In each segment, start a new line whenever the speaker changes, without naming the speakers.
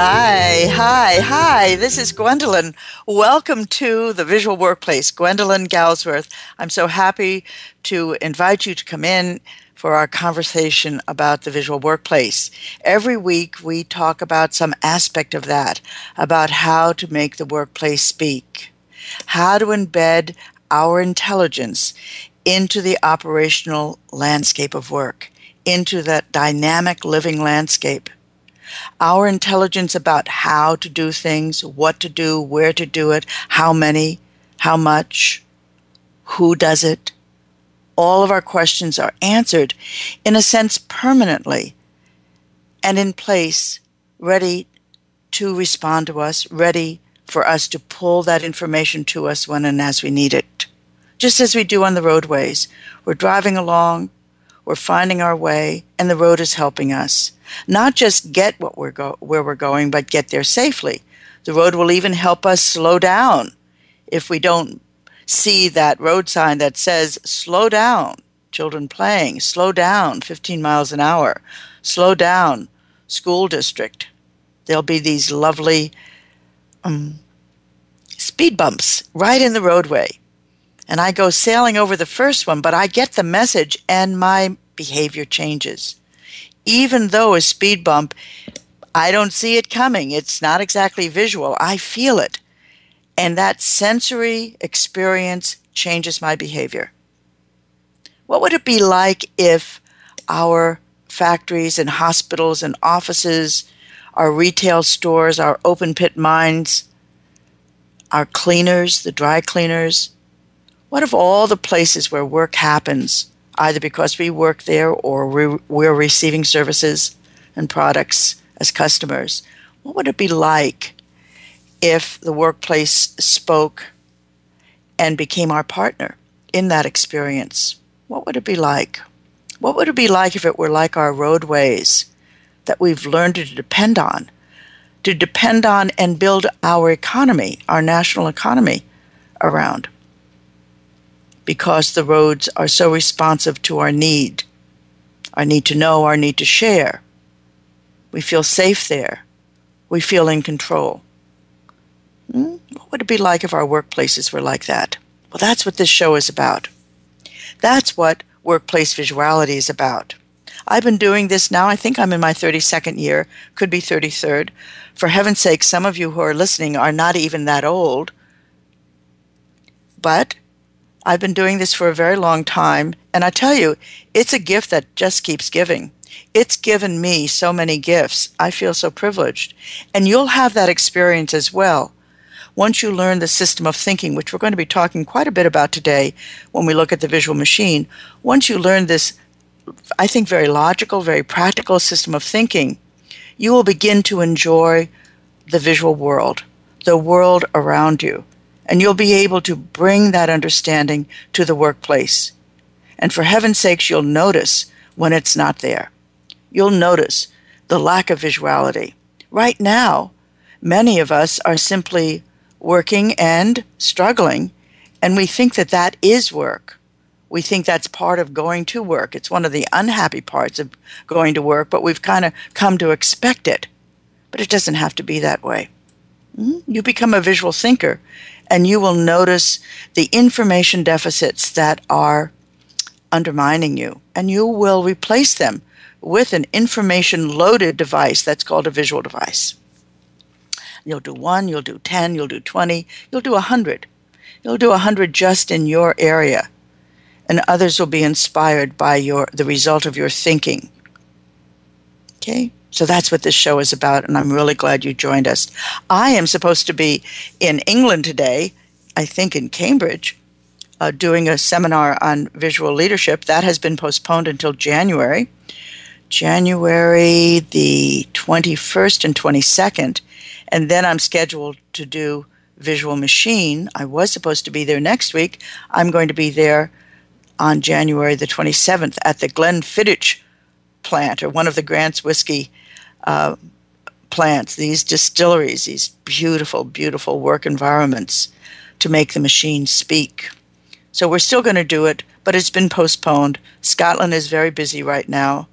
Hi, hi, hi. This is Gwendolyn. Welcome to the Visual Workplace. Gwendolyn Galsworth. I'm so happy to invite you to come in for our conversation about the visual workplace. Every week we talk about some aspect of that, about how to make the workplace speak, how to embed our intelligence into the operational landscape of work, into that dynamic living landscape our intelligence about how to do things, what to do, where to do it, how many, how much, who does it. All of our questions are answered, in a sense, permanently and in place, ready to respond to us, ready for us to pull that information to us when and as we need it. Just as we do on the roadways. We're driving along, we're finding our way, and the road is helping us. Not just get what we're go- where we're going, but get there safely. The road will even help us slow down if we don't see that road sign that says slow down, children playing, slow down, 15 miles an hour, slow down, school district. There'll be these lovely um, speed bumps right in the roadway. And I go sailing over the first one, but I get the message and my behavior changes even though a speed bump, I don't see it coming. It's not exactly visual. I feel it. And that sensory experience changes my behavior. What would it be like if our factories and hospitals and offices, our retail stores, our open pit mines, our cleaners, the dry cleaners, what if all the places where work happens either because we work there or we're, we're receiving services and products as customers. What would it be like if the workplace spoke and became our partner in that experience? What would it be like? What would it be like if it were like our roadways that we've learned to depend on? To depend on and build our economy, our national economy around because the roads are so responsive to our need our need to know, our need to share. We feel safe there. We feel in control. Hmm? What would it be like if our workplaces were like that? Well, that's what this show is about. That's what workplace visuality is about. I've been doing this now, I think I'm in my 32nd year, could be 33rd. For heaven's sake, some of you who are listening are not even that old. But I've been doing this for a very long time, and I tell you, it's a gift that just keeps giving. It's given me so many gifts. I feel so privileged. And you'll have that experience as well. Once you learn the system of thinking, which we're going to be talking quite a bit about today when we look at the visual machine, once you learn this, I think, very logical, very practical system of thinking, you will begin to enjoy the visual world, the world around you and you'll be able to bring that understanding to the workplace. And for heaven's sakes, you'll notice when it's not there. You'll notice the lack of visuality. Right now, many of us are simply working and struggling, and we think that that is work. We think that's part of going to work. It's one of the unhappy parts of going to work, but we've kind of come to expect it. But it doesn't have to be that way. Hmm? You become a visual thinker, and you will notice the information deficits that are undermining you, and you will replace them with an information loaded device that's called a visual device. You'll do one, you'll do 10, you'll do 20, you'll do 100. You'll do 100 just in your area, and others will be inspired by your, the result of your thinking. Okay? So that's what this show is about, and I'm really glad you joined us. I am supposed to be in England today, I think in Cambridge, uh, doing a seminar on visual leadership. That has been postponed until January. January the 21st and 22nd. And then I'm scheduled to do Visual Machine. I was supposed to be there next week. I'm going to be there on January the 27th at the Glenfiddich plant, or one of the Grant's whiskey uh, plants, these distilleries, these beautiful, beautiful work environments to make the machine speak. So we're still going to do it, but it's been postponed. Scotland is very busy right now,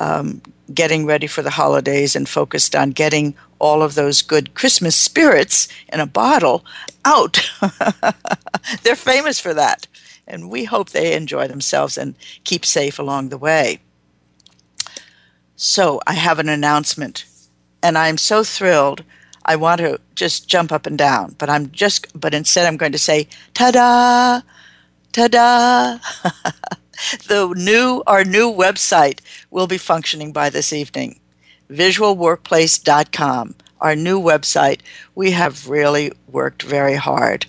um, getting ready for the holidays and focused on getting all of those good Christmas spirits in a bottle out. They're famous for that. And we hope they enjoy themselves and keep safe along the way. So I have an announcement, and I'm so thrilled. I want to just jump up and down, but I'm just, but instead I'm going to say, ta da! Ta-da! the new our new website will be functioning by this evening. visualworkplace.com. Our new website. We have really worked very hard.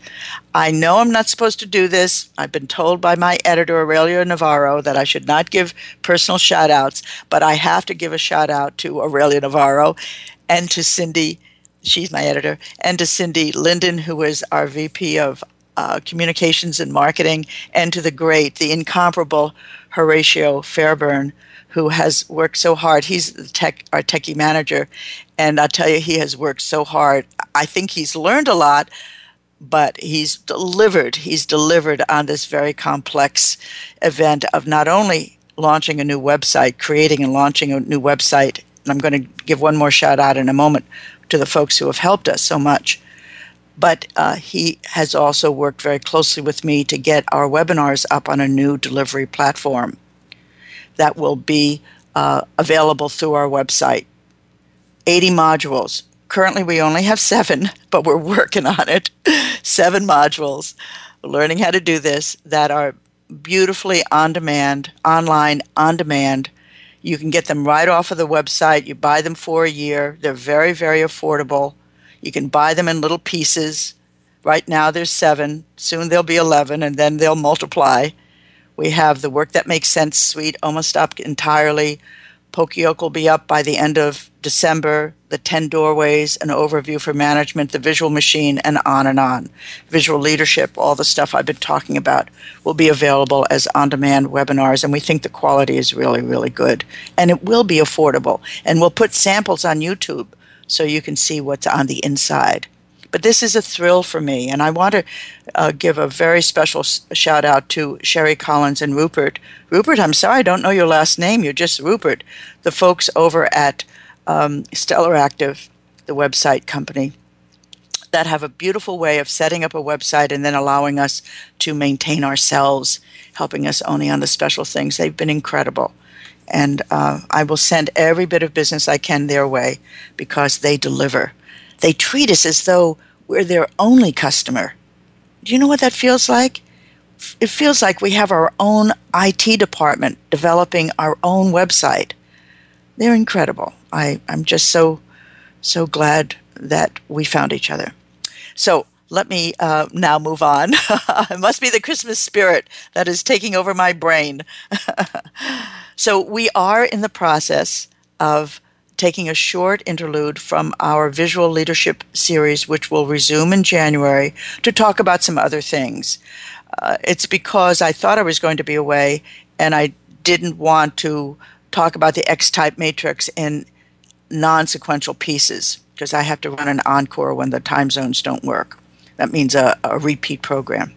I know I'm not supposed to do this. I've been told by my editor, Aurelia Navarro, that I should not give personal shout outs, but I have to give a shout out to Aurelia Navarro and to Cindy, she's my editor, and to Cindy Linden, who is our VP of uh, communications and marketing, and to the great, the incomparable Horatio Fairburn, who has worked so hard. He's tech, our techie manager, and I tell you, he has worked so hard. I think he's learned a lot, but he's delivered. He's delivered on this very complex event of not only launching a new website, creating and launching a new website. And I'm going to give one more shout out in a moment to the folks who have helped us so much but uh, he has also worked very closely with me to get our webinars up on a new delivery platform that will be uh, available through our website. 80 modules. Currently, we only have seven, but we're working on it. seven modules, learning how to do this, that are beautifully on demand, online, on demand. You can get them right off of the website. You buy them for a year. They're very, very affordable. You can buy them in little pieces. Right now there's seven. Soon there'll be 11, and then they'll multiply. We have the Work That Makes Sense suite almost up entirely. Poka-yoke will be up by the end of December. The 10 Doorways, an overview for management, the visual machine, and on and on. Visual leadership, all the stuff I've been talking about, will be available as on demand webinars, and we think the quality is really, really good. And it will be affordable. And we'll put samples on YouTube so you can see what's on the inside. But this is a thrill for me, and I want to uh, give a very special s- shout out to Sherry Collins and Rupert. Rupert, I'm sorry, I don't know your last name. You're just Rupert. The folks over at um, Stellar Active, the website company, that have a beautiful way of setting up a website and then allowing us to maintain ourselves, helping us only on the special things. They've been incredible and uh, I will send every bit of business I can their way because they deliver. They treat us as though we're their only customer. Do you know what that feels like? It feels like we have our own IT department developing our own website. They're incredible. I, I'm just so, so glad that we found each other. So let me uh, now move on. it must be the Christmas spirit that is taking over my brain. so, we are in the process of taking a short interlude from our visual leadership series, which will resume in January, to talk about some other things. Uh, it's because I thought I was going to be away and I didn't want to talk about the X type matrix in non sequential pieces because I have to run an encore when the time zones don't work. That means a, a repeat program.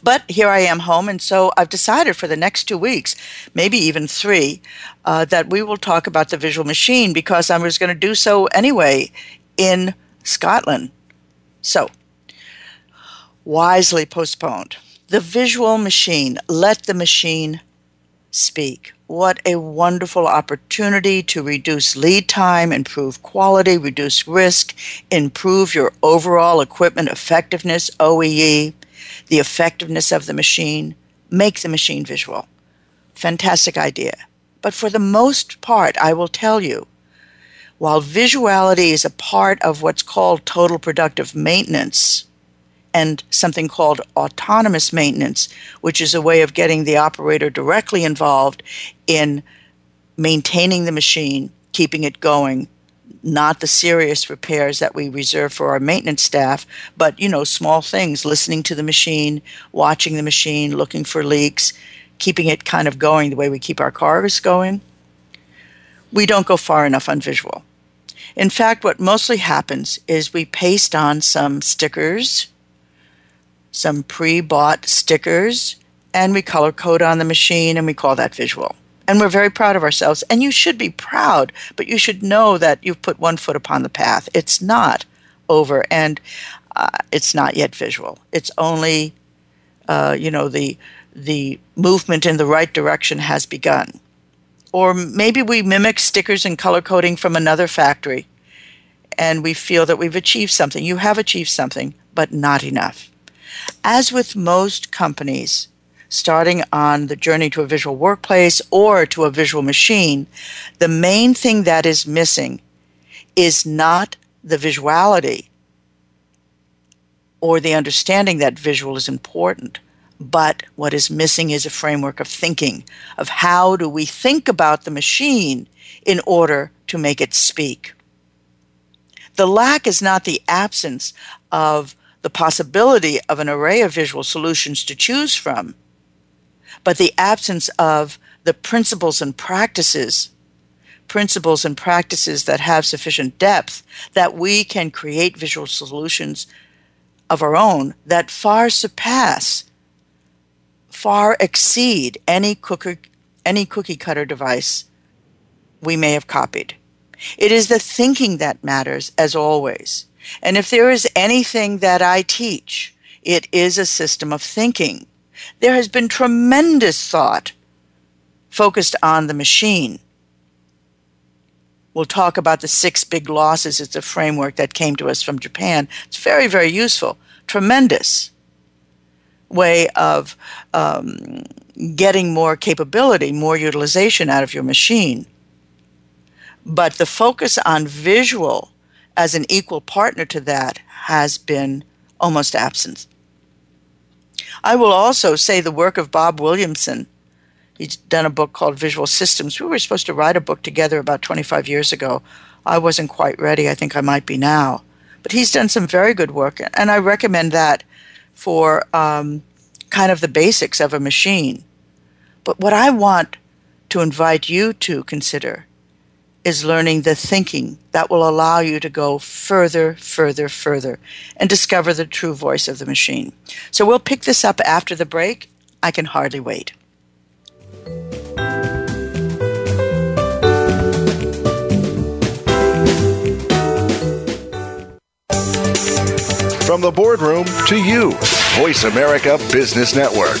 But here I am home, and so I've decided for the next two weeks, maybe even three, uh, that we will talk about the visual machine because I was going to do so anyway in Scotland. So, wisely postponed. The visual machine, let the machine speak. What a wonderful opportunity to reduce lead time, improve quality, reduce risk, improve your overall equipment effectiveness, OEE, the effectiveness of the machine, make the machine visual. Fantastic idea. But for the most part, I will tell you, while visuality is a part of what's called total productive maintenance, and something called autonomous maintenance, which is a way of getting the operator directly involved in maintaining the machine, keeping it going, not the serious repairs that we reserve for our maintenance staff, but you know, small things, listening to the machine, watching the machine, looking for leaks, keeping it kind of going the way we keep our cars going. We don't go far enough on visual. In fact, what mostly happens is we paste on some stickers some pre bought stickers, and we color code on the machine, and we call that visual. And we're very proud of ourselves. And you should be proud, but you should know that you've put one foot upon the path. It's not over, and uh, it's not yet visual. It's only, uh, you know, the the movement in the right direction has begun. Or maybe we mimic stickers and color coding from another factory, and we feel that we've achieved something. You have achieved something, but not enough. As with most companies, starting on the journey to a visual workplace or to a visual machine, the main thing that is missing is not the visuality or the understanding that visual is important, but what is missing is a framework of thinking, of how do we think about the machine in order to make it speak. The lack is not the absence of the possibility of an array of visual solutions to choose from, but the absence of the principles and practices, principles and practices that have sufficient depth that we can create visual solutions of our own that far surpass, far exceed any cookie, any cookie cutter device we may have copied. It is the thinking that matters, as always. And if there is anything that I teach, it is a system of thinking. There has been tremendous thought focused on the machine. We'll talk about the six big losses. It's a framework that came to us from Japan. It's very, very useful. Tremendous way of um, getting more capability, more utilization out of your machine. But the focus on visual as an equal partner to that has been almost absent. I will also say the work of Bob Williamson. He's done a book called Visual Systems. We were supposed to write a book together about 25 years ago. I wasn't quite ready. I think I might be now. But he's done some very good work, and I recommend that for um, kind of the basics of a machine. But what I want to invite you to consider is learning the thinking that will allow you to go further, further, further and discover the true voice of the machine. So we'll pick this up after the break. I can hardly wait.
From the boardroom to you, Voice America Business Network.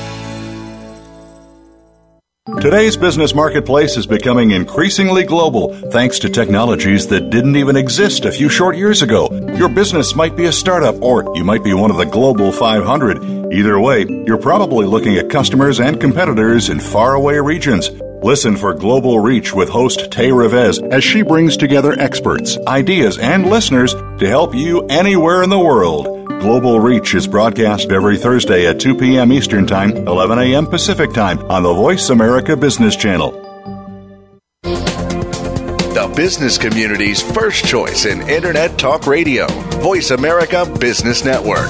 Today's business marketplace is becoming increasingly global thanks to technologies that didn't even exist a few short years ago. Your business might be a startup or you might be one of the global 500. Either way, you're probably looking at customers and competitors in faraway regions. Listen for Global Reach with host Tay Revez as she brings together experts, ideas, and listeners to help you anywhere in the world. Global Reach is broadcast every Thursday at 2 p.m. Eastern Time, 11 a.m. Pacific Time on the Voice America Business Channel.
The business community's first choice in Internet Talk Radio, Voice America Business Network.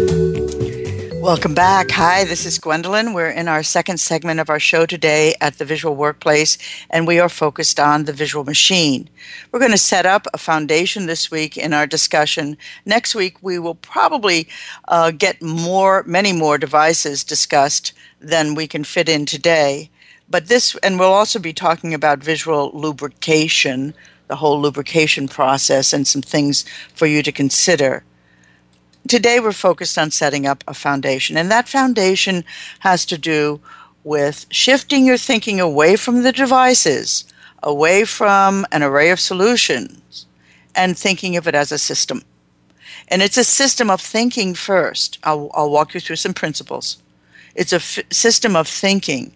Welcome back. Hi, this is Gwendolyn. We're in our second segment of our show today at the Visual Workplace, and we are focused on the visual machine. We're going to set up a foundation this week in our discussion. Next week, we will probably uh, get more, many more devices discussed than we can fit in today. But this, and we'll also be talking about visual lubrication, the whole lubrication process, and some things for you to consider. Today, we're focused on setting up a foundation, and that foundation has to do with shifting your thinking away from the devices, away from an array of solutions, and thinking of it as a system. And it's a system of thinking first. I'll, I'll walk you through some principles. It's a f- system of thinking,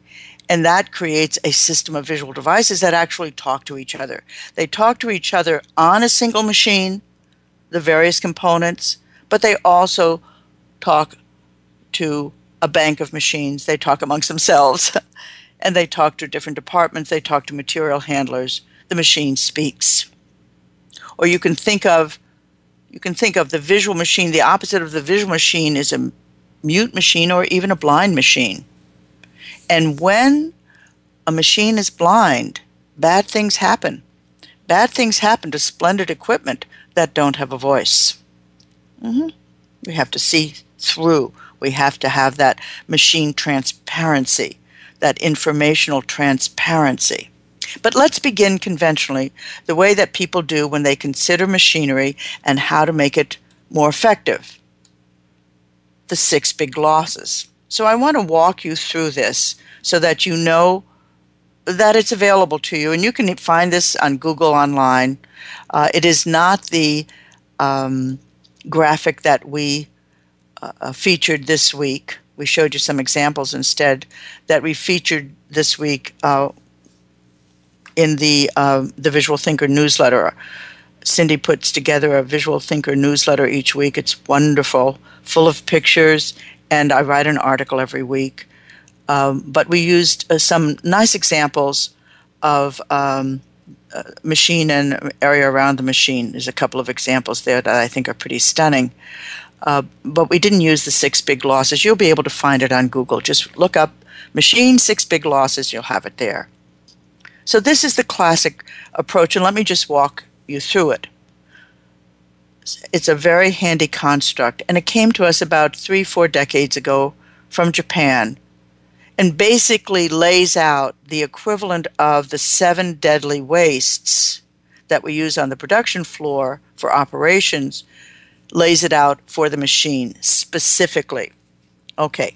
and that creates a system of visual devices that actually talk to each other. They talk to each other on a single machine, the various components but they also talk to a bank of machines. They talk amongst themselves and they talk to different departments. They talk to material handlers. The machine speaks. Or you can think of you can think of the visual machine. The opposite of the visual machine is a mute machine or even a blind machine. And when a machine is blind, bad things happen. Bad things happen to splendid equipment that don't have a voice. Mm-hmm. We have to see through. We have to have that machine transparency, that informational transparency. But let's begin conventionally, the way that people do when they consider machinery and how to make it more effective. The six big losses. So I want to walk you through this so that you know that it's available to you. And you can find this on Google online. Uh, it is not the um, graphic that we uh, uh, featured this week. We showed you some examples instead that we featured this week uh, in the uh, the Visual Thinker newsletter. Cindy puts together a Visual Thinker newsletter each week. It's wonderful, full of pictures, and I write an article every week. Um, but we used uh, some nice examples of um, machine and area around the machine. There's a couple of examples there that I think are pretty stunning. Uh, but we didn't use the six big losses. You'll be able to find it on Google. Just look up machine six big losses, you'll have it there. So, this is the classic approach, and let me just walk you through it. It's a very handy construct, and it came to us about three, four decades ago from Japan and basically lays out the equivalent of the seven deadly wastes that we use on the production floor for operations, lays it out for the machine specifically. Okay,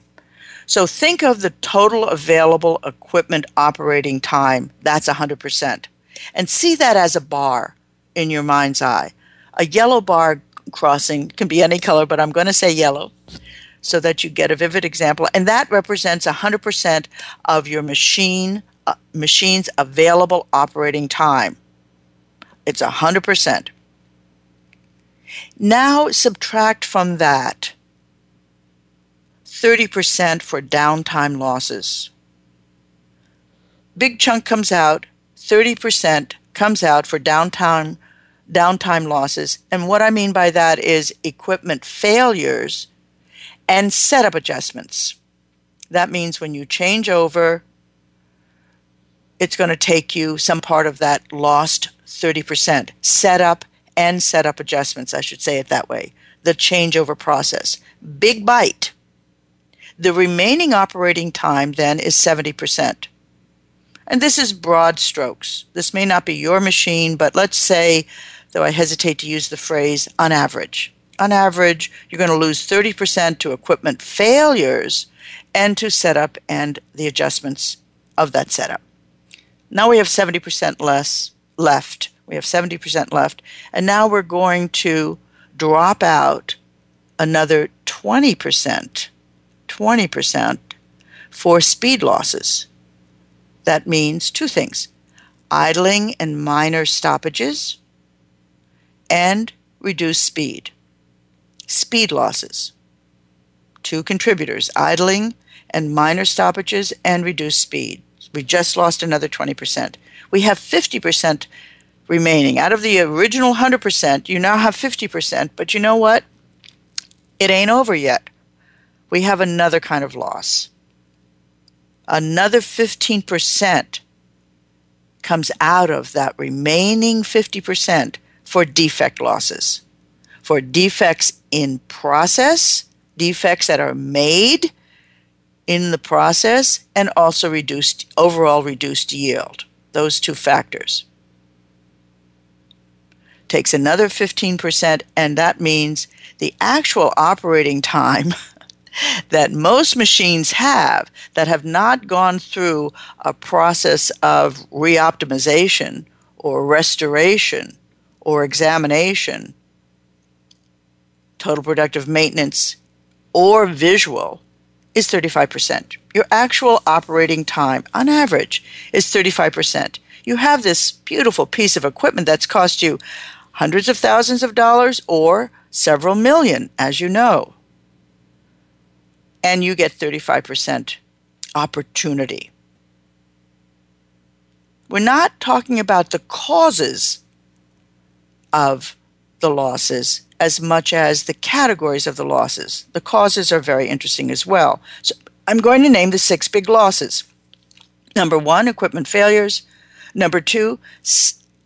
so think of the total available equipment operating time, that's 100%, and see that as a bar in your mind's eye. A yellow bar crossing can be any color, but I'm going to say yellow so that you get a vivid example. And that represents 100% of your machine uh, machine's available operating time. It's 100%. Now subtract from that 30% for downtime losses. Big chunk comes out, 30% comes out for downtime downtime losses. And what I mean by that is equipment failures and setup adjustments. That means when you change over, it's going to take you some part of that lost 30%. Setup and setup adjustments, I should say it that way. The changeover process. Big bite. The remaining operating time then is 70%. And this is broad strokes. This may not be your machine, but let's say, though I hesitate to use the phrase on average, on average, you're going to lose 30% to equipment failures and to setup and the adjustments of that setup. Now we have 70% less left. We have 70% left. And now we're going to drop out another 20%, 20% for speed losses. That means two things idling and minor stoppages and reduced speed. Speed losses. Two contributors idling and minor stoppages and reduced speed. We just lost another 20%. We have 50% remaining. Out of the original 100%, you now have 50%, but you know what? It ain't over yet. We have another kind of loss. Another 15% comes out of that remaining 50% for defect losses. For defects in process, defects that are made in the process, and also reduced overall reduced yield. Those two factors takes another 15%, and that means the actual operating time that most machines have that have not gone through a process of reoptimization or restoration or examination, total productive maintenance, or visual is 35%. Your actual operating time, on average, is 35%. You have this beautiful piece of equipment that's cost you hundreds of thousands of dollars or several million, as you know. And you get 35% opportunity. We're not talking about the causes of the losses as much as the categories of the losses. The causes are very interesting as well. So I'm going to name the six big losses. Number one, equipment failures. Number two,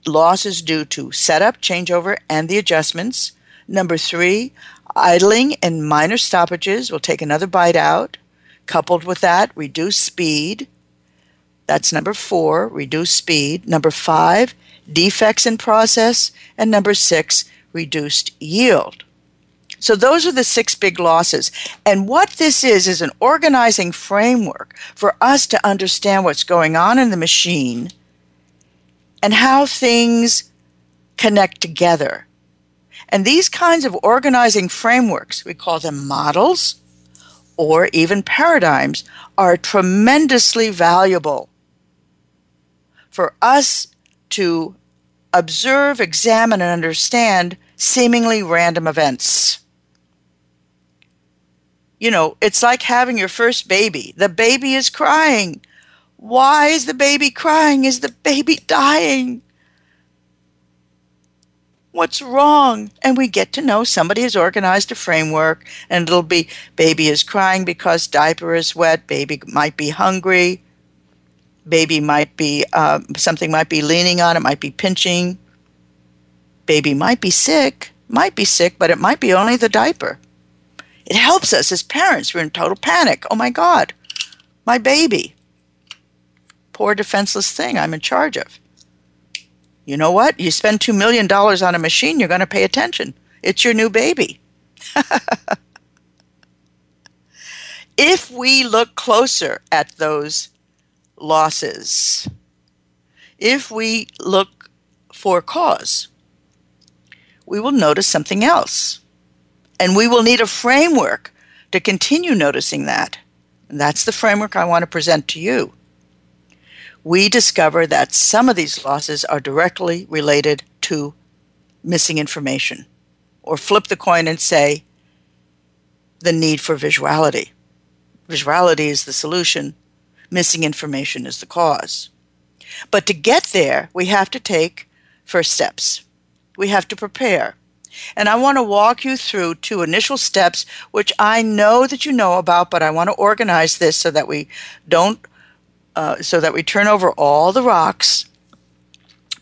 losses due to setup, changeover, and the adjustments. Number three, idling and minor stoppages will take another bite out. Coupled with that, reduce speed. That's number four, reduce speed. Number five, defects in process. And number six, reduced yield. So those are the six big losses. And what this is, is an organizing framework for us to understand what's going on in the machine and how things connect together. And these kinds of organizing frameworks, we call them models or even paradigms, are tremendously valuable for us to observe, examine, and understand seemingly random events. You know, it's like having your first baby. The baby is crying. Why is the baby crying? Is the baby dying? What's wrong? And we get to know somebody has organized a framework, and it'll be baby is crying because diaper is wet, baby might be hungry, baby might be uh, something might be leaning on it, might be pinching, baby might be sick, might be sick, but it might be only the diaper. It helps us as parents. We're in total panic. Oh my God, my baby poor defenseless thing I'm in charge of. You know what? You spend $2 million on a machine, you're going to pay attention. It's your new baby. if we look closer at those losses, if we look for cause, we will notice something else. And we will need a framework to continue noticing that. And that's the framework I want to present to you we discover that some of these losses are directly related to missing information. Or flip the coin and say the need for visuality. Visuality is the solution, missing information is the cause. But to get there, we have to take first steps. We have to prepare. And I want to walk you through two initial steps, which I know that you know about, but I want to organize this so that we don't uh, so that we turn over all the rocks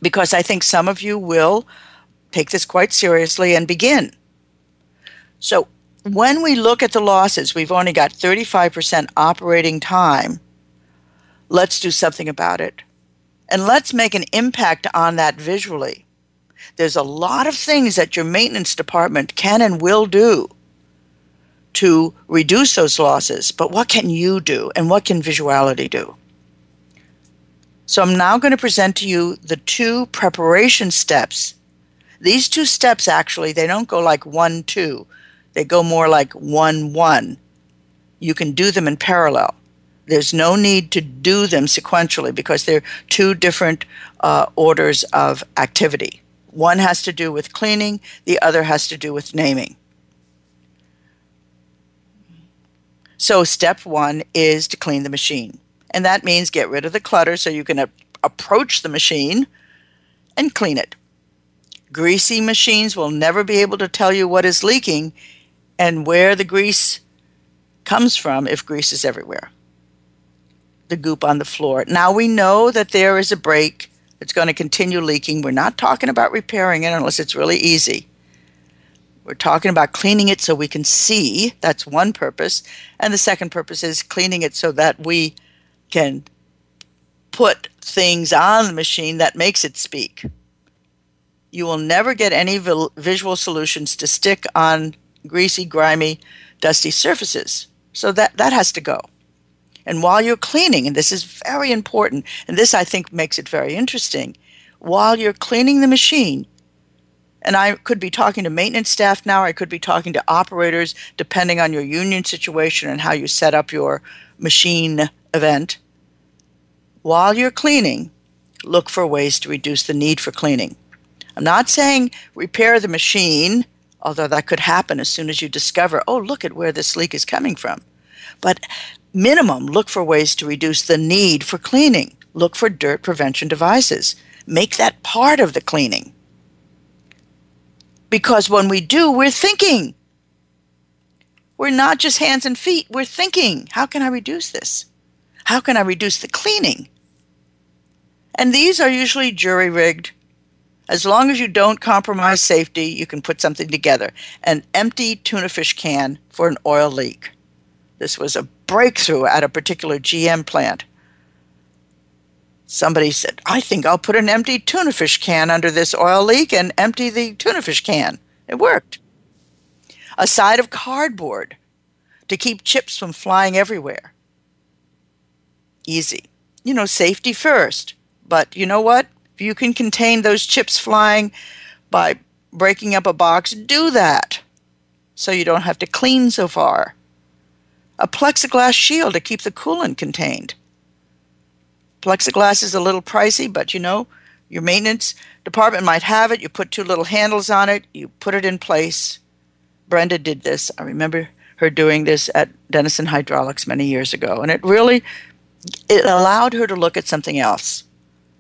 because I think some of you will take this quite seriously and begin. So, when we look at the losses, we've only got 35% operating time. Let's do something about it. And let's make an impact on that visually. There's a lot of things that your maintenance department can and will do to reduce those losses, but what can you do and what can visuality do? So I'm now going to present to you the two preparation steps. These two steps actually, they don't go like 1 2. They go more like 1 1. You can do them in parallel. There's no need to do them sequentially because they're two different uh, orders of activity. One has to do with cleaning, the other has to do with naming. So, step one is to clean the machine. And that means get rid of the clutter so you can a- approach the machine and clean it. Greasy machines will never be able to tell you what is leaking and where the grease comes from if grease is everywhere. The goop on the floor. Now we know that there is a break that's going to continue leaking. We're not talking about repairing it unless it's really easy. We're talking about cleaning it so we can see. That's one purpose. And the second purpose is cleaning it so that we can put things on the machine that makes it speak. You will never get any visual solutions to stick on greasy, grimy, dusty surfaces. So that, that has to go. And while you're cleaning, and this is very important, and this I think makes it very interesting, while you're cleaning the machine, and I could be talking to maintenance staff now, I could be talking to operators, depending on your union situation and how you set up your machine event. While you're cleaning, look for ways to reduce the need for cleaning. I'm not saying repair the machine, although that could happen as soon as you discover, oh, look at where this leak is coming from. But minimum, look for ways to reduce the need for cleaning. Look for dirt prevention devices. Make that part of the cleaning. Because when we do, we're thinking. We're not just hands and feet, we're thinking. How can I reduce this? How can I reduce the cleaning? And these are usually jury rigged. As long as you don't compromise safety, you can put something together. An empty tuna fish can for an oil leak. This was a breakthrough at a particular GM plant. Somebody said, I think I'll put an empty tuna fish can under this oil leak and empty the tuna fish can. It worked. A side of cardboard to keep chips from flying everywhere. Easy. You know, safety first. But you know what? If you can contain those chips flying by breaking up a box, do that so you don't have to clean so far. A plexiglass shield to keep the coolant contained. Plexiglass is a little pricey, but you know, your maintenance department might have it. You put two little handles on it, you put it in place. Brenda did this. I remember her doing this at Denison Hydraulics many years ago, and it really it allowed her to look at something else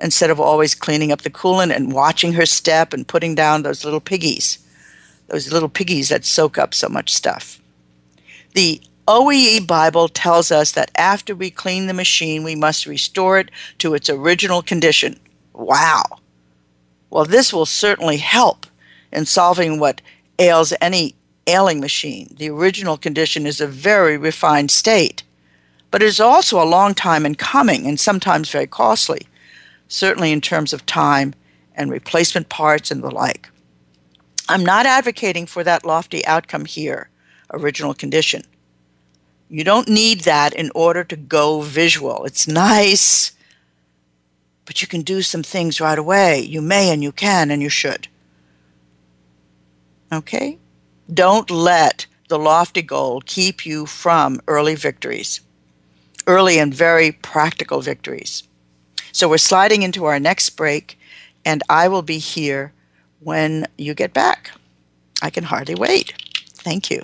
instead of always cleaning up the coolant and watching her step and putting down those little piggies, those little piggies that soak up so much stuff. The OEE Bible tells us that after we clean the machine, we must restore it to its original condition. Wow. Well, this will certainly help in solving what ails any ailing machine. The original condition is a very refined state, but it is also a long time in coming and sometimes very costly, certainly in terms of time and replacement parts and the like. I'm not advocating for that lofty outcome here, original condition. You don't need that in order to go visual. It's nice, but you can do some things right away. You may and you can and you should. Okay? Don't let the lofty goal keep you from early victories, early and very practical victories. So we're sliding into our next break, and I will be here when you get back. I can hardly wait. Thank you.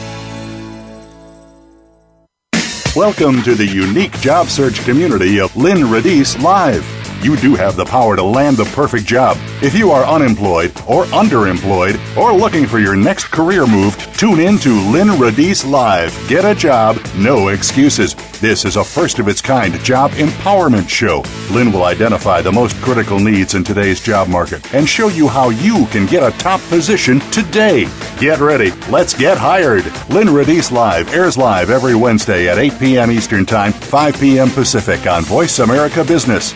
Welcome to the unique job search community of Lynn Radice Live. You do have the power to land the perfect job. If you are unemployed or underemployed or looking for your next career move, tune in to Lynn Radice Live. Get a job, no excuses. This is a first of its kind job empowerment show. Lynn will identify the most critical needs in today's job market and show you how you can get a top position today. Get ready. Let's get hired. Lynn Radice Live airs live every Wednesday at 8 p.m. Eastern Time, 5 p.m. Pacific on Voice America Business.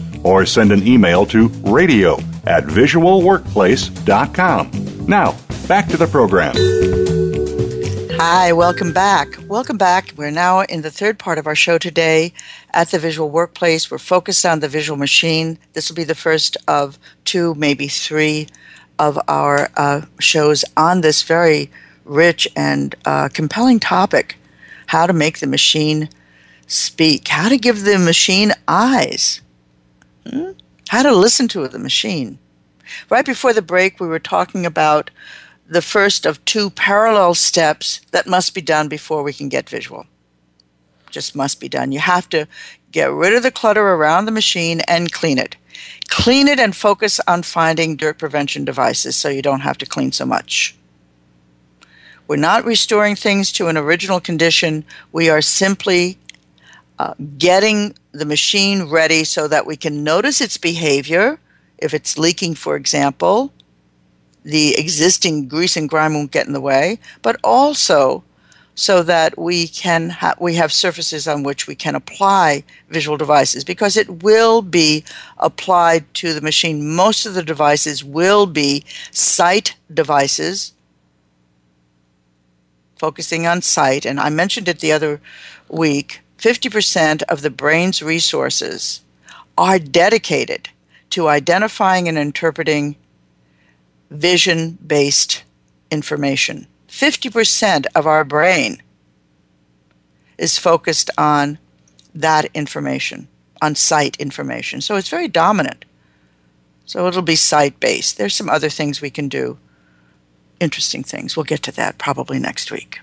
or send an email to radio at visualworkplace.com. Now, back to the program.
Hi, welcome back. Welcome back. We're now in the third part of our show today at the Visual Workplace. We're focused on the visual machine. This will be the first of two, maybe three of our uh, shows on this very rich and uh, compelling topic how to make the machine speak, how to give the machine eyes. How to listen to the machine. Right before the break, we were talking about the first of two parallel steps that must be done before we can get visual. Just must be done. You have to get rid of the clutter around the machine and clean it. Clean it and focus on finding dirt prevention devices so you don't have to clean so much. We're not restoring things to an original condition. We are simply uh, getting the machine ready so that we can notice its behavior. If it's leaking, for example, the existing grease and grime won't get in the way, but also so that we can ha- we have surfaces on which we can apply visual devices because it will be applied to the machine. Most of the devices will be sight devices, focusing on sight. And I mentioned it the other week 50% of the brain's resources are dedicated to identifying and interpreting vision based information. 50% of our brain is focused on that information, on sight information. So it's very dominant. So it'll be sight based. There's some other things we can do, interesting things. We'll get to that probably next week.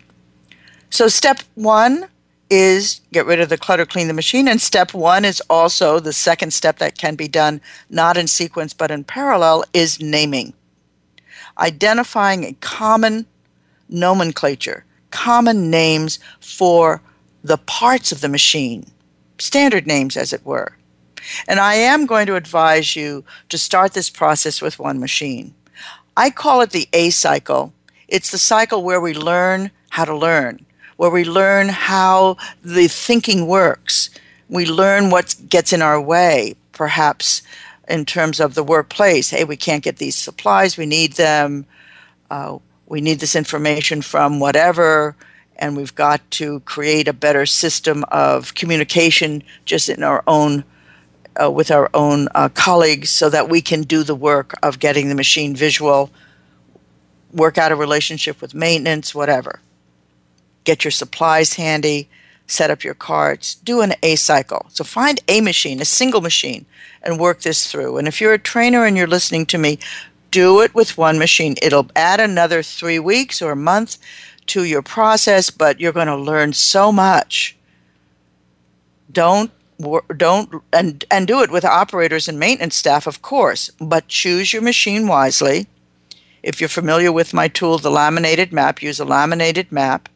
So, step one is get rid of the clutter, clean the machine. And step one is also the second step that can be done not in sequence but in parallel is naming. Identifying a common nomenclature, common names for the parts of the machine, standard names as it were. And I am going to advise you to start this process with one machine. I call it the A cycle. It's the cycle where we learn how to learn where we learn how the thinking works. We learn what gets in our way, perhaps in terms of the workplace. Hey, we can't get these supplies, we need them. Uh, we need this information from whatever, and we've got to create a better system of communication just in our own. Uh, with our own uh, colleagues, so that we can do the work of getting the machine visual, work out a relationship with maintenance, whatever get your supplies handy, set up your cards, do an A cycle. So find a machine, a single machine, and work this through. And if you're a trainer and you're listening to me, do it with one machine. It'll add another three weeks or a month to your process, but you're going to learn so much. Don't don't and and do it with operators and maintenance staff, of course, but choose your machine wisely. If you're familiar with my tool, the laminated map, use a laminated map.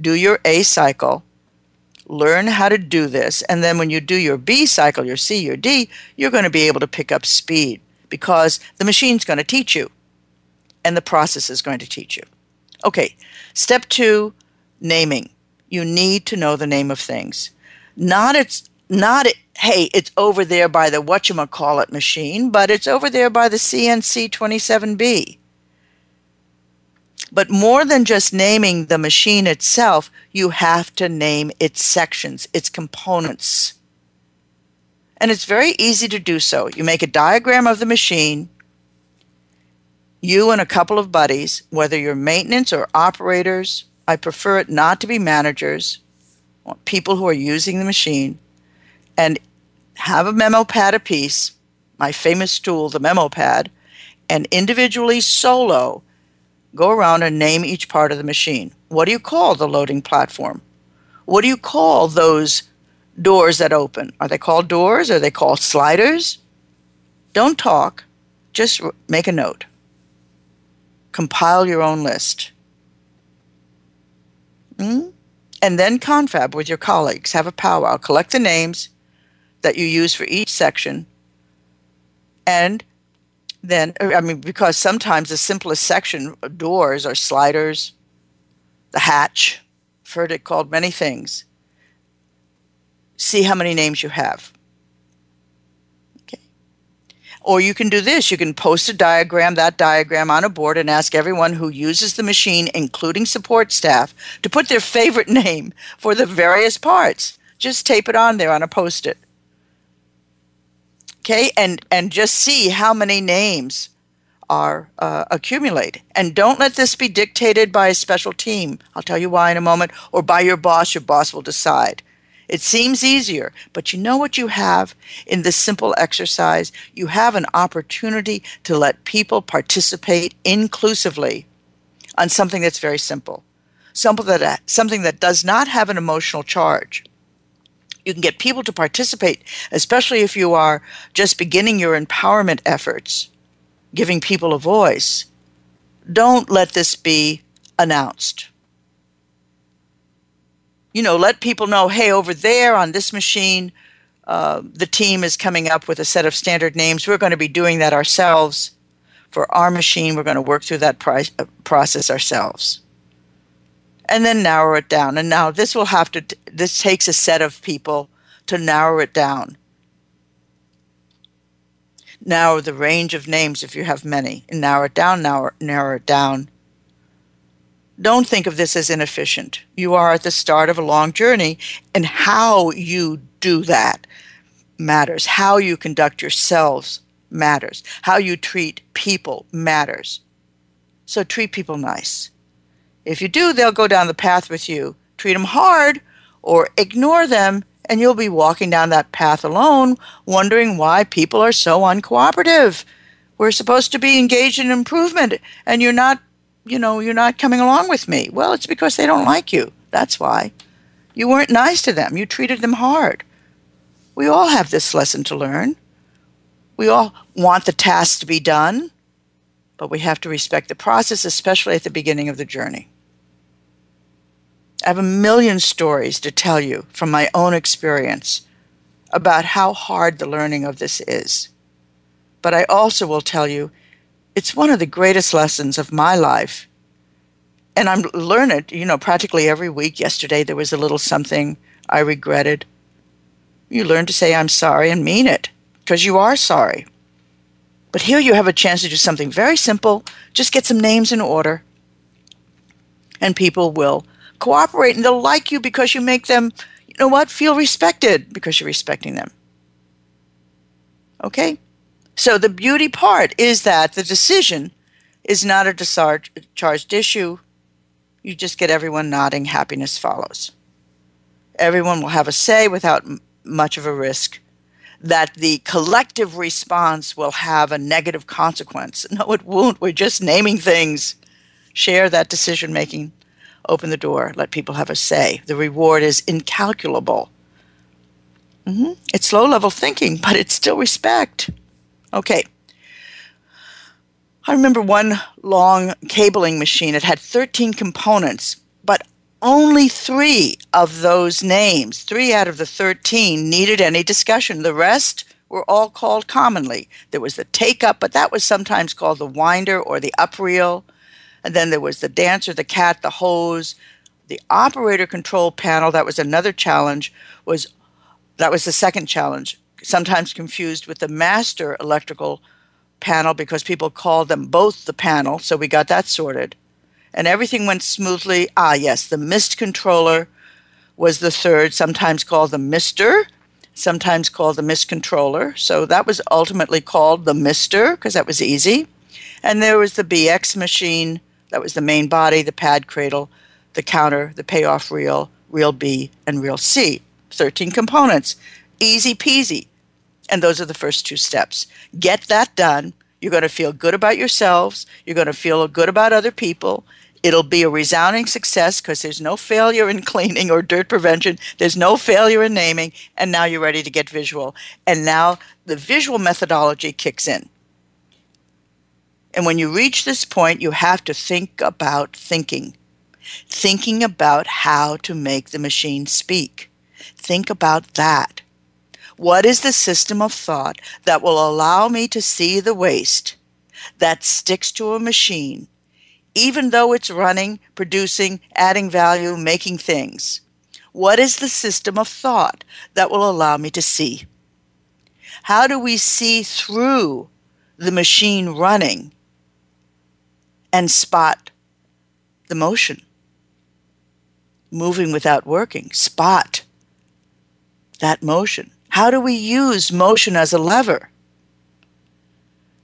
Do your A cycle. Learn how to do this, and then when you do your B cycle, your C, your D, you're going to be able to pick up speed because the machine's going to teach you, and the process is going to teach you. Okay, step two, naming. You need to know the name of things. Not it's not it, hey, it's over there by the whatchamacallit machine, but it's over there by the CNC 27B. But more than just naming the machine itself, you have to name its sections, its components. And it's very easy to do so. You make a diagram of the machine, you and a couple of buddies, whether you're maintenance or operators, I prefer it not to be managers, people who are using the machine, and have a memo pad apiece, my famous tool, the memo pad, and individually solo go around and name each part of the machine. What do you call the loading platform? What do you call those doors that open? Are they called doors? Are they called sliders? Don't talk, just make a note. Compile your own list. Mm? And then confab with your colleagues. Have a powwow. Collect the names that you use for each section. And then, uh, I mean, because sometimes the simplest section, uh, doors or sliders, the hatch, I've heard it called many things. See how many names you have. Okay. Or you can do this you can post a diagram, that diagram on a board, and ask everyone who uses the machine, including support staff, to put their favorite name for the various parts. Just tape it on there on a post it okay and and just see how many names are uh, accumulate. And don't let this be dictated by a special team. I'll tell you why in a moment. Or by your boss your boss will decide. It seems easier but you know what you have in this simple exercise? You have an opportunity to let people participate inclusively on something that's very simple. Simple that something that does not have an emotional charge you can get people to participate, especially if you are just beginning your empowerment efforts, giving people a voice. Don't let this be announced. You know, let people know hey, over there on this machine, uh, the team is coming up with a set of standard names. We're going to be doing that ourselves. For our machine, we're going to work through that pri- uh, process ourselves and then narrow it down. And now this will have to, this takes a set of people to narrow it down. Narrow the range of names if you have many, and narrow it down, narrow, narrow it down. Don't think of this as inefficient. You are at the start of a long journey, and how you do that matters. How you conduct yourselves matters. How you treat people matters. So treat people nice if you do, they'll go down the path with you. Treat them hard or ignore them, and you'll be walking down that path alone, wondering why people are so uncooperative. We're supposed to be engaged in improvement, and you're not, you know, you're not coming along with me. Well, it's because they don't like you. That's why. You weren't nice to them. You treated them hard. We all have this lesson to learn. We all want the task to be done, but we have to respect the process, especially at the beginning of the journey. I have a million stories to tell you from my own experience about how hard the learning of this is. But I also will tell you it's one of the greatest lessons of my life. And I'm learn it, you know, practically every week. Yesterday there was a little something I regretted. You learn to say I'm sorry and mean it because you are sorry. But here you have a chance to do something very simple. Just get some names in order. And people will cooperate and they'll like you because you make them, you know what, feel respected because you're respecting them. Okay? So the beauty part is that the decision is not a discharged issue. You just get everyone nodding, happiness follows. everyone will have a say without m- much of a risk, that the collective response will have a negative consequence. No, it won't. We're just naming things. Share that decision making. Open the door. Let people have a say. The reward is incalculable. Mm-hmm. It's low level thinking, but it's still respect. Okay. I remember one long cabling machine. It had 13 components, but only three of those names, three out of the 13, needed any discussion. The rest were all called commonly. There was the take up, but that was sometimes called the winder or the up reel. And then there was the dancer, the cat, the hose. The operator control panel, that was another challenge, was that was the second challenge, sometimes confused with the master electrical panel because people called them both the panel, so we got that sorted. And everything went smoothly. Ah, yes, the mist controller was the third, sometimes called the mister, sometimes called the mist controller. So that was ultimately called the mister because that was easy. And there was the BX machine, that was the main body, the pad cradle, the counter, the payoff reel, reel B, and reel C. 13 components. Easy peasy. And those are the first two steps. Get that done. You're going to feel good about yourselves. You're going to feel good about other people. It'll be a resounding success because there's no failure in cleaning or dirt prevention. There's no failure in naming. And now you're ready to get visual. And now the visual methodology kicks in. And when you reach this point, you have to think about thinking, thinking about how to make the machine speak. Think about that. What is the system of thought that will allow me to see the waste that sticks to a machine, even though it's running, producing, adding value, making things? What is the system of thought that will allow me to see? How do we see through the machine running and spot the motion? Moving without working, spot that motion. How do we use motion as a lever?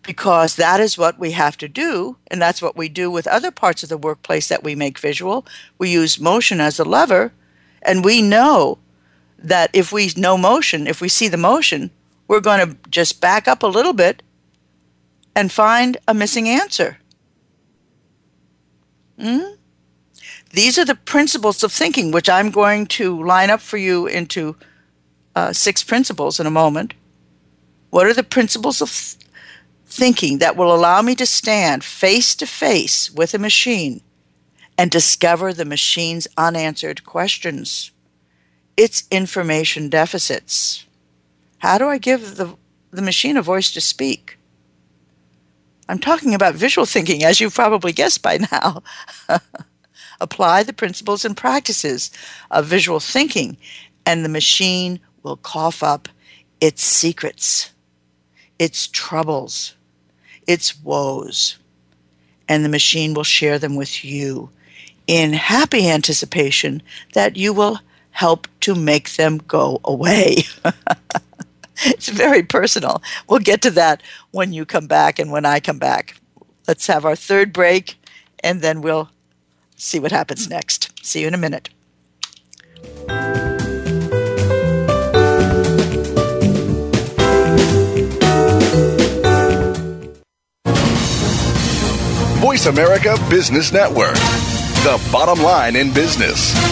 Because that is what we have to do, and that's what we do with other parts of the workplace that we make visual. We use motion as a lever, and we know that if we know motion, if we see the motion, we're going to just back up a little bit and find a missing answer. Hmm? These are the principles of thinking, which I'm going to line up for you into uh, six principles in a moment. What are the principles of th- thinking that will allow me to stand face to face with a machine and discover the machine's unanswered questions, its information deficits? How do I give the, the machine a voice to speak? I'm talking about visual thinking, as you've probably guessed by now. Apply the principles and practices of visual thinking, and the machine will cough up its secrets, its troubles, its woes, and the machine will share them with you in happy anticipation that you will help to make them go away. it's very personal. We'll get to that when you come back and when I come back. Let's have our third break and then we'll see what happens next. See you in a minute.
Voice America Business Network, the bottom line in business.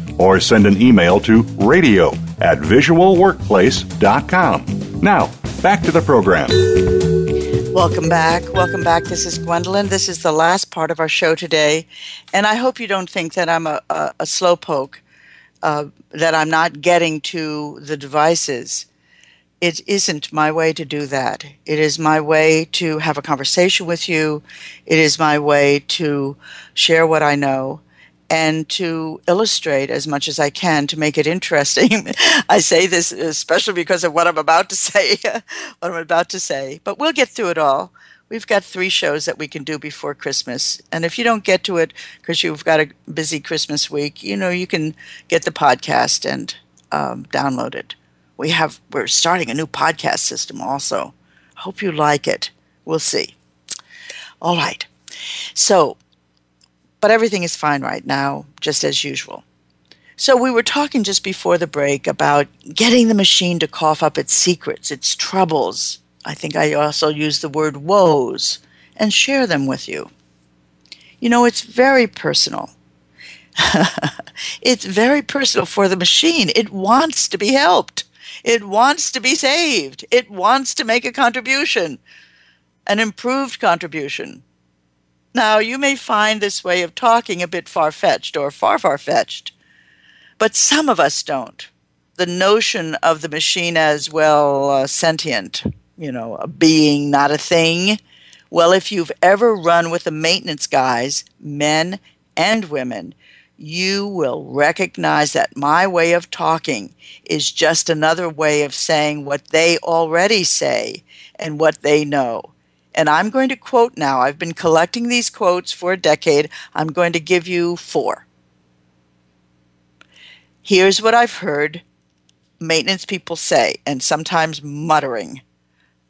or send an email to radio at visualworkplace.com. Now, back to the program.
Welcome back. Welcome back. This is Gwendolyn. This is the last part of our show today. And I hope you don't think that I'm a, a, a slowpoke, uh, that I'm not getting to the devices. It isn't my way to do that. It is my way to have a conversation with you. It is my way to share what I know and to illustrate as much as I can to make it interesting. I say this especially because of what I'm about to say, what I'm about to say, but we'll get through it all. We've got three shows that we can do before Christmas. And if you don't get to it because you've got a busy Christmas week, you know, you can get the podcast and um, download it. We have, we're starting a new podcast system also. Hope you like it. We'll see. All right. So but everything is fine right now, just as usual. So, we were talking just before the break about getting the machine to cough up its secrets, its troubles. I think I also used the word woes and share them with you. You know, it's very personal. it's very personal for the machine. It wants to be helped, it wants to be saved, it wants to make a contribution, an improved contribution. Now, you may find this way of talking a bit far fetched or far, far fetched, but some of us don't. The notion of the machine as, well, uh, sentient, you know, a being, not a thing. Well, if you've ever run with the maintenance guys, men and women, you will recognize that my way of talking is just another way of saying what they already say and what they know. And I'm going to quote now. I've been collecting these quotes for a decade. I'm going to give you four. Here's what I've heard maintenance people say, and sometimes muttering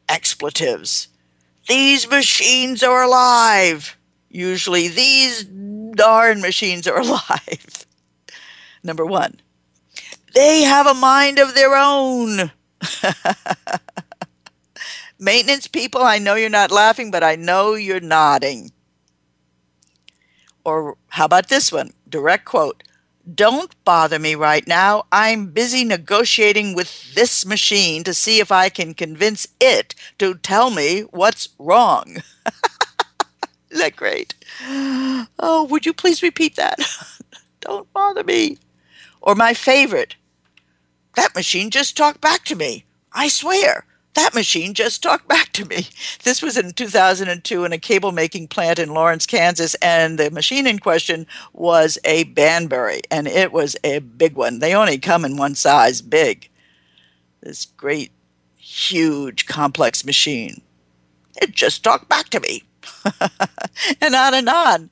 expletives. These machines are alive. Usually, these darn machines are alive. Number one, they have a mind of their own. Maintenance people, I know you're not laughing, but I know you're nodding. Or how about this one? Direct quote Don't bother me right now. I'm busy negotiating with this machine to see if I can convince it to tell me what's wrong. Isn't that great? Oh, would you please repeat that? Don't bother me. Or my favorite that machine just talked back to me. I swear that machine just talked back to me. This was in 2002 in a cable making plant in Lawrence, Kansas, and the machine in question was a Banbury, and it was a big one. They only come in one size, big. This great, huge, complex machine. It just talked back to me. and on and on.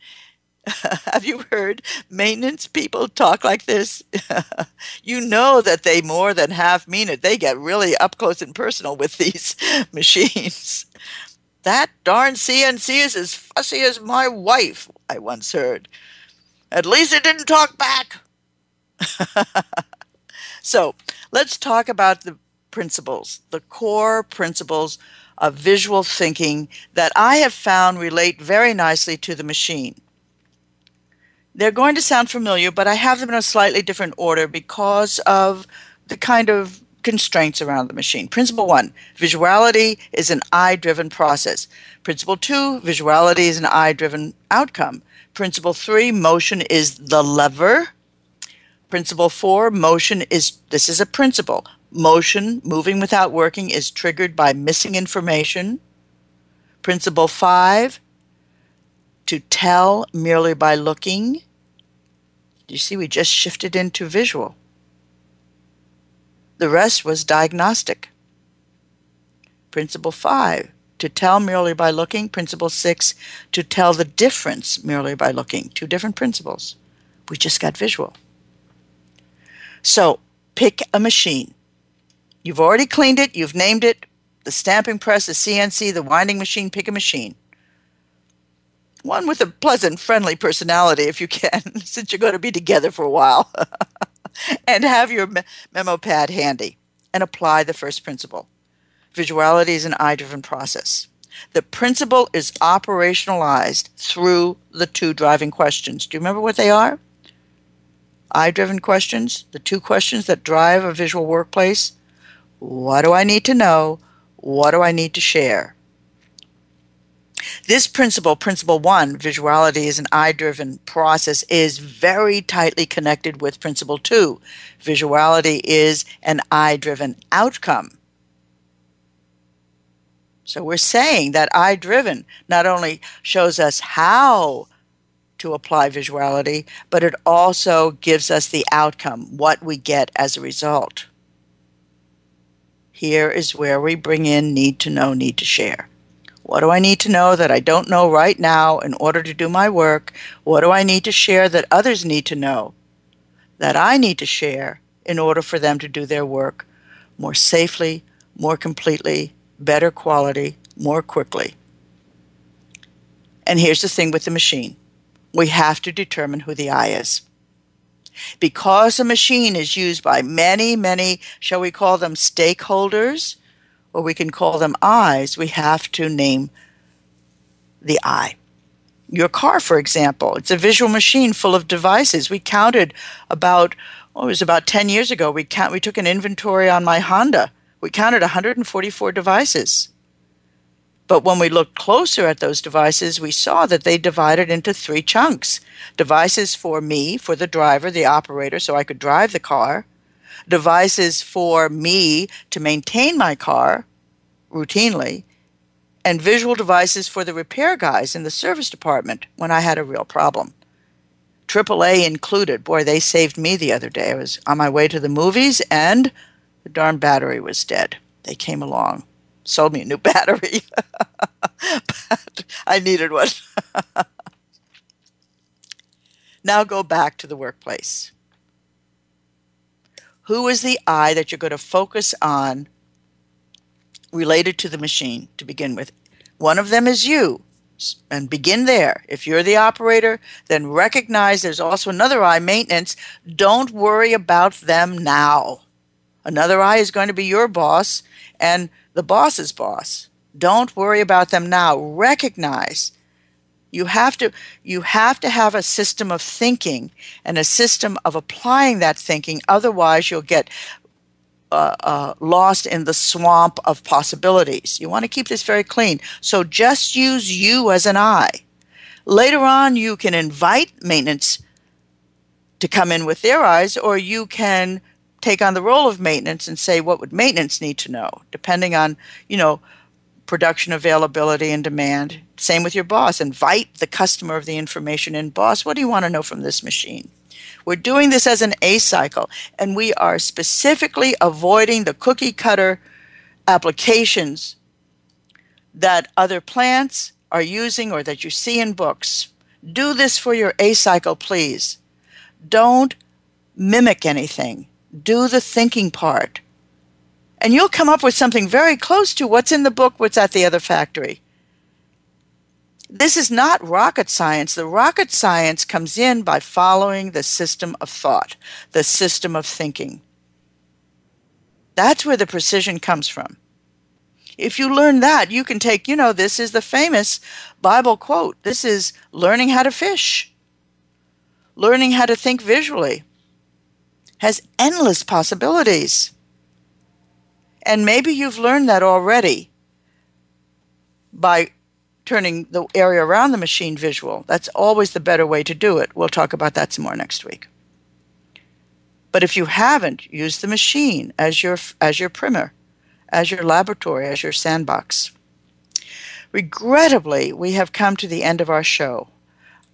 Have you heard maintenance people talk like this? you know that they more than half mean it. They get really up close and personal with these machines. That darn CNC is as fussy as my wife, I once heard. At least it didn't talk back. so let's talk about the principles, the core principles of visual thinking that I have found relate very nicely to the machine. They're going to sound familiar, but I have them in a slightly different order because of the kind of constraints around the machine. Principle one visuality is an eye driven process. Principle two visuality is an eye driven outcome. Principle three motion is the lever. Principle four motion is this is a principle. Motion, moving without working, is triggered by missing information. Principle five to tell merely by looking. You see, we just shifted into visual. The rest was diagnostic. Principle five to tell merely by looking. Principle six to tell the difference merely by looking. Two different principles. We just got visual. So pick a machine. You've already cleaned it, you've named it the stamping press, the CNC, the winding machine. Pick a machine. One with a pleasant, friendly personality, if you can, since you're going to be together for a while. and have your memo pad handy and apply the first principle. Visuality is an eye driven process. The principle is operationalized through the two driving questions. Do you remember what they are? eye driven questions, the two questions that drive a visual workplace. What do I need to know? What do I need to share? This principle, principle one, visuality is an eye driven process, is very tightly connected with principle two. Visuality is an eye driven outcome. So we're saying that eye driven not only shows us how to apply visuality, but it also gives us the outcome, what we get as a result. Here is where we bring in need to know, need to share. What do I need to know that I don't know right now in order to do my work? What do I need to share that others need to know that I need to share in order for them to do their work more safely, more completely, better quality, more quickly? And here's the thing with the machine we have to determine who the I is. Because a machine is used by many, many, shall we call them stakeholders, or we can call them eyes, we have to name the eye. Your car, for example, it's a visual machine full of devices. We counted about, oh, it was about 10 years ago, we, count, we took an inventory on my Honda. We counted 144 devices. But when we looked closer at those devices, we saw that they divided into three chunks devices for me, for the driver, the operator, so I could drive the car, devices for me to maintain my car routinely, and visual devices for the repair guys in the service department when I had a real problem. AAA included. Boy, they saved me the other day. I was on my way to the movies and the darn battery was dead. They came along sold me a new battery. but I needed one. now go back to the workplace. Who is the I that you're going to focus on related to the machine to begin with? One of them is you. And begin there. If you're the operator, then recognize there's also another I, maintenance. Don't worry about them now. Another I is going to be your boss, and the boss's boss. Don't worry about them now. Recognize you have to you have to have a system of thinking and a system of applying that thinking otherwise you'll get uh, uh, lost in the swamp of possibilities. You want to keep this very clean. So just use you as an I. Later on you can invite maintenance to come in with their eyes or you can take on the role of maintenance and say what would maintenance need to know? Depending on you know production availability and demand. Same with your boss. Invite the customer of the information in. Boss what do you want to know from this machine? We're doing this as an a cycle and we are specifically avoiding the cookie cutter applications that other plants are using or that you see in books. Do this for your a cycle please. Don't mimic anything. Do the thinking part. And you'll come up with something very close to what's in the book, what's at the other factory. This is not rocket science. The rocket science comes in by following the system of thought, the system of thinking. That's where the precision comes from. If you learn that, you can take, you know, this is the famous Bible quote. This is learning how to fish, learning how to think visually has endless possibilities. And maybe you've learned that already by turning the area around the machine visual. That's always the better way to do it. We'll talk about that some more next week. But if you haven't, use the machine as your as your primer, as your laboratory, as your sandbox. Regrettably, we have come to the end of our show.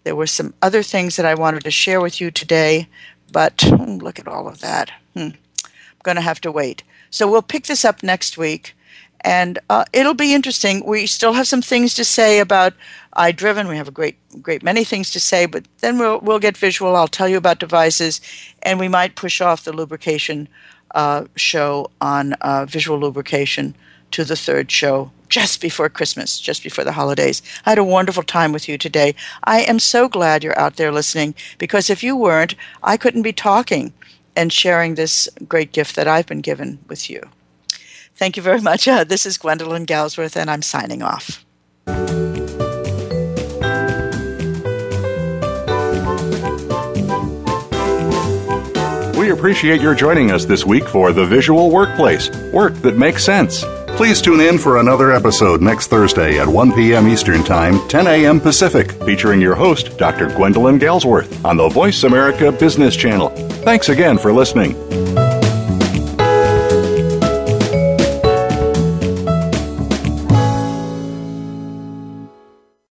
There were some other things that I wanted to share with you today, but hmm, look at all of that. Hmm. I'm going to have to wait. So we'll pick this up next week, and uh, it'll be interesting. We still have some things to say about eye driven. We have a great, great many things to say, but then we'll we'll get visual. I'll tell you about devices, and we might push off the lubrication uh, show on uh, visual lubrication to the third show just before Christmas, just before the holidays. I had a wonderful time with you today. I am so glad you're out there listening because if you weren't, I couldn't be talking and sharing this great gift that I've been given with you. Thank you very much. Uh, this is Gwendolyn Galsworth, and I'm signing off.
We appreciate your joining us this week for The Visual Workplace Work that Makes Sense. Please tune in for another episode next Thursday at 1 p.m. Eastern Time, 10 a.m. Pacific, featuring your host, Dr. Gwendolyn Galsworth, on the Voice America Business Channel. Thanks again for listening.